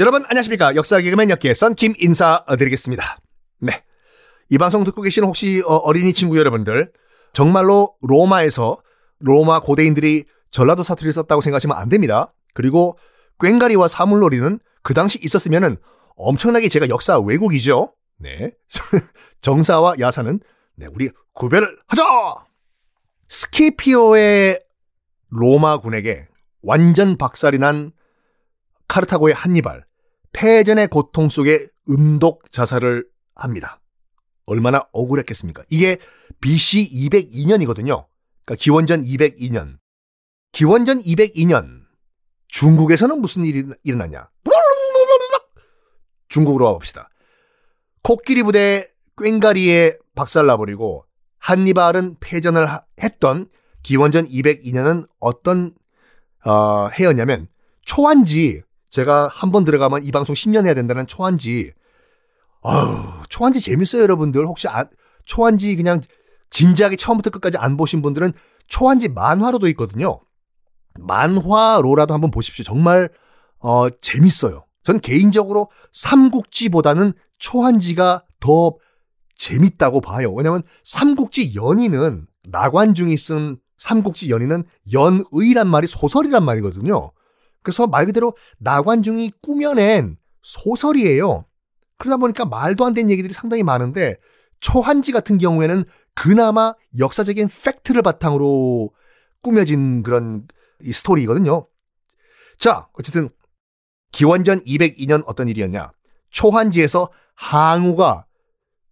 여러분 안녕하십니까 역사 개그맨 역계 썬킴 인사드리겠습니다. 네. 이 방송 듣고 계시는 혹시 어, 어린이 친구 여러분들 정말로 로마에서 로마 고대인들이 전라도 사투리를 썼다고 생각하시면 안 됩니다. 그리고 꽹가리와 사물놀이는 그 당시 있었으면은 엄청나게 제가 역사 왜곡이죠. 네. 정사와 야사는 네, 우리 구별을 하자! 스키피오의 로마군에게 완전 박살이 난 카르타고의 한니발, 패전의 고통 속에 음독 자살을 합니다. 얼마나 억울했겠습니까? 이게 BC 202년이거든요. 그러니까 기원전 202년. 기원전 202년. 중국에서는 무슨 일이 일어나냐? 중국으로 와봅시다. 코끼리 부대 꽹가리에 박살나버리고 한니발은 패전을 했던 기원전 202년은 어떤 어, 해였냐면 초안지 제가 한 번 들어가면 이 방송 10년 해야 된다는 초안지. 아우 초안지 재밌어요 여러분들. 혹시 아, 초안지 그냥 진지하게 처음부터 끝까지 안 보신 분들은 초안지 만화로도 있거든요. 만화로라도 한번 보십시오. 정말 어, 재밌어요. 전 개인적으로 삼국지보다는 초한지가 더 재밌다고 봐요. 왜냐면 삼국지 연인은 나관중이 쓴 삼국지 연인은 연의란 말이 소설이란 말이거든요. 그래서 말 그대로 나관중이 꾸며낸 소설이에요. 그러다 보니까 말도 안 되는 얘기들이 상당히 많은데 초한지 같은 경우에는 그나마 역사적인 팩트를 바탕으로 꾸며진 그런 이 스토리거든요. 자, 어쨌든 기원전 202년 어떤 일이었냐? 초한지에서 항우가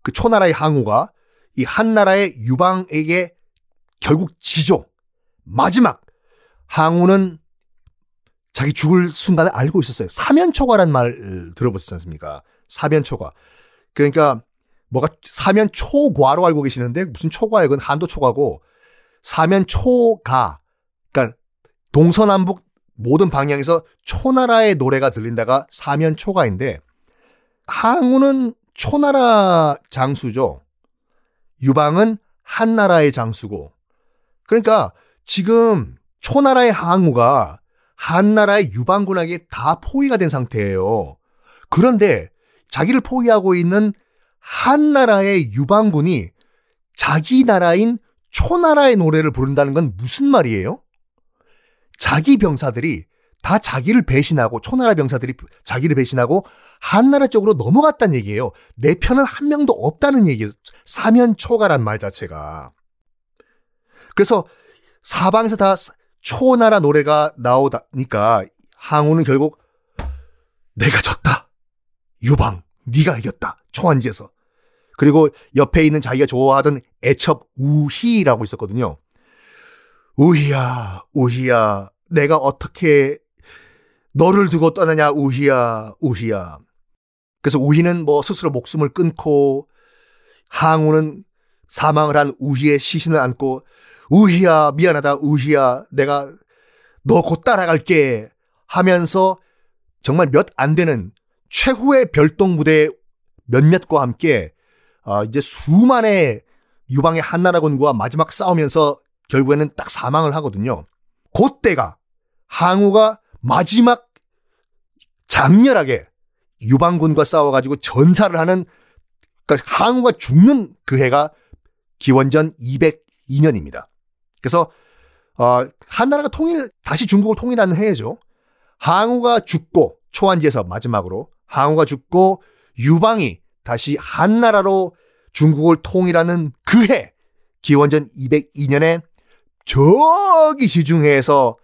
그 초나라의 항우가 이 한나라의 유방에게 결국 지죠. 마지막 항우는 자기 죽을 순간을 알고 있었어요. 사면초가란 말 들어보셨지 않습니까? 사면초가. 그러니까 뭐가 사면초과로 알고 계시는데 무슨 초과예요? 그건 한도 초과고 사면초가 그러니까 동서남북 모든 방향에서 초나라의 노래가 들린다가 사면초가인데 항우는 초나라 장수죠. 유방은 한나라의 장수고. 그러니까 지금 초나라의 항우가 한나라의 유방군에게 다 포위가 된 상태예요. 그런데 자기를 포위하고 있는 한나라의 유방군이 자기 나라인 초나라의 노래를 부른다는 건 무슨 말이에요? 자기 병사들이 다 자기를 배신하고 초나라 병사들이 자기를 배신하고 한나라 쪽으로 넘어갔다는 얘기예요. 내 편은 한 명도 없다는 얘기예요. 사면초가란 말 자체가. 그래서 사방에서 다 초나라 노래가 나오다니까 항우는 결국 내가 졌다. 유방, 네가 이겼다. 초한지에서. 그리고 옆에 있는 자기가 좋아하던 애첩 우희라고 있었거든요. 우희야, 우희야, 내가 어떻게 너를 두고 떠나냐, 우희야, 우희야. 그래서 우희는 뭐 스스로 목숨을 끊고 항우는 사망을 한 우희의 시신을 안고 우희야, 미안하다, 우희야, 내가 너 곧 따라갈게 하면서 정말 몇 안 되는 최후의 별동 무대 몇몇과 함께 어, 이제 수만의 유방의 한나라군과 마지막 싸우면서 결국에는 딱 사망을 하거든요. 그때가 항우가 마지막 장렬하게 유방군과 싸워가지고 전사를 하는 그러니까 항우가 죽는 그 해가 기원전 202년입니다. 그래서 어, 한나라가 통일 다시 중국을 통일하는 해죠. 항우가 죽고 초안지에서 마지막으로 항우가 죽고 유방이 다시 한나라로 중국을 통일하는 그 해 기원전 202년에 저기 지중해에서는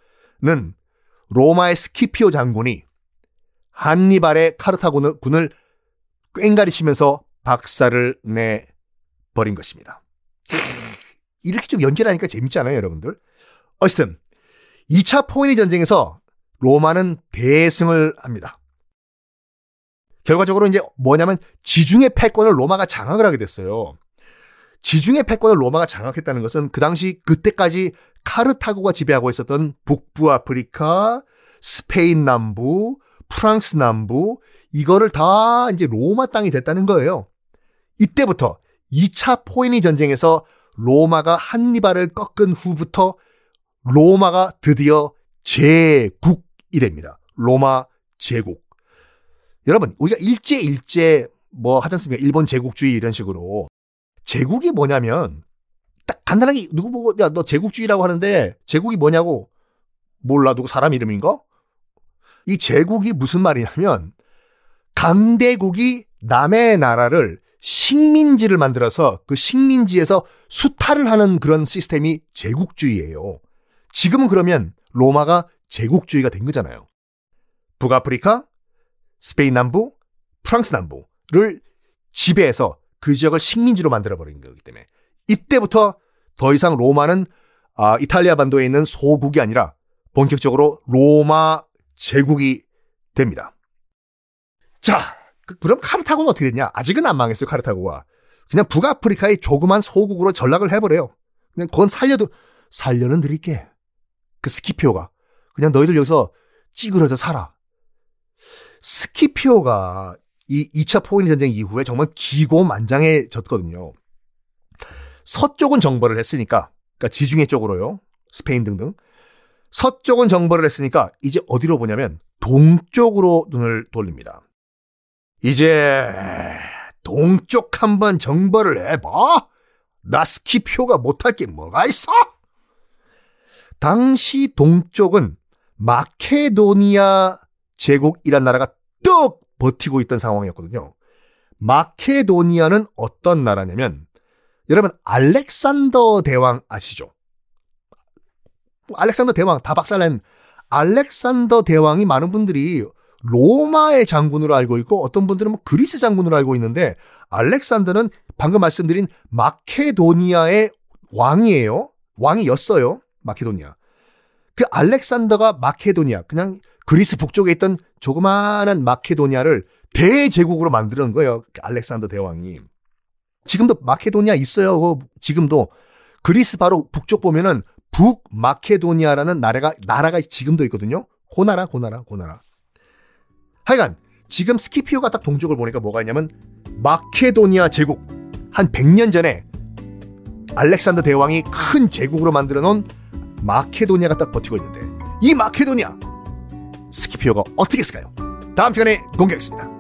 로마의 스키피오 장군이 한니발의 카르타고군을 꽹가리치면서 박살을 내 버린 것입니다. 이렇게 좀 연결 하니까 재밌지 않아요, 여러분들? 어쨌든 2차 포에니 전쟁에서 로마는 대승을 합니다. 결과적으로 이제 뭐냐면 지중해 패권을 로마가 장악을 하게 됐어요. 지중해 패권을 로마가 장악했다는 것은 그 당시 그때까지 카르타고가 지배하고 있었던 북부 아프리카, 스페인 남부, 프랑스 남부 이거를 다 이제 로마 땅이 됐다는 거예요. 이때부터 2차 포에니 전쟁에서 로마가 한니발을 꺾은 후부터 로마가 드디어 제국이 됩니다. 로마 제국. 여러분, 우리가 일제 일제 뭐 하지 않습니까? 일본 제국주의 이런 식으로. 제국이 뭐냐면 딱 간단하게 누구 보고 야 너 제국주의라고 하는데 제국이 뭐냐고 몰라 누구 사람 이름인가? 이 제국이 무슨 말이냐면 강대국이 남의 나라를 식민지를 만들어서 그 식민지에서 수탈을 하는 그런 시스템이 제국주의예요. 지금은 그러면 로마가 제국주의가 된 거잖아요. 북아프리카, 스페인 남부, 프랑스 남부를 지배해서 그 지역을 식민지로 만들어버린 거기 때문에 이때부터 더 이상 로마는 아, 이탈리아 반도에 있는 소국이 아니라 본격적으로 로마 제국이 됩니다. 자, 그, 그럼 카르타고는 어떻게 됐냐? 아직은 안 망했어요, 카르타고가. 그냥 북아프리카의 조그만 소국으로 전락을 해버려요. 그냥 그건 살려도, 살려는 드릴게. 그 스키피오가. 그냥 너희들 여기서 찌그러져 살아. 스키피오가 이 2차 포인 전쟁 이후에 정말 기고만장해졌거든요. 서쪽은 정벌을 했으니까, 그러니까 지중해 쪽으로요. 스페인 등등. 서쪽은 정벌을 했으니까 이제 어디로 보냐면 동쪽으로 눈을 돌립니다. 이제 동쪽 한번 정벌을 해봐. 나 스키표가 못할 게 뭐가 있어? 당시 동쪽은 마케도니아 제국이란 나라가 뚝 버티고 있던 상황이었거든요. 마케도니아는 어떤 나라냐면 여러분 알렉산더 대왕 아시죠? 알렉산더 대왕 다 박살낸 알렉산더 대왕이 많은 분들이 로마의 장군으로 알고 있고 어떤 분들은 뭐 그리스 장군으로 알고 있는데 알렉산더는 방금 말씀드린 마케도니아의 왕이에요. 왕이었어요. 마케도니아. 그 알렉산더가 마케도니아 그냥 그리스 북쪽에 있던 조그마한 마케도니아를 대제국으로 만드는 거예요. 그 알렉산더 대왕이. 지금도 마케도니아 있어요. 지금도 그리스 바로 북쪽 보면은 북마케도니아라는 나라가 나라가 지금도 있거든요. 고나라 고나라 고나라. 하여간 지금 스키피오가 딱 동쪽을 보니까 뭐가 있냐면 마케도니아 제국 한 100년 전에 알렉산더 대왕이 큰 제국으로 만들어 놓은 마케도니아가 딱 버티고 있는데 이 마케도니아 스키피오가 어떻게 했을까요? 다음 시간에 공개하겠습니다.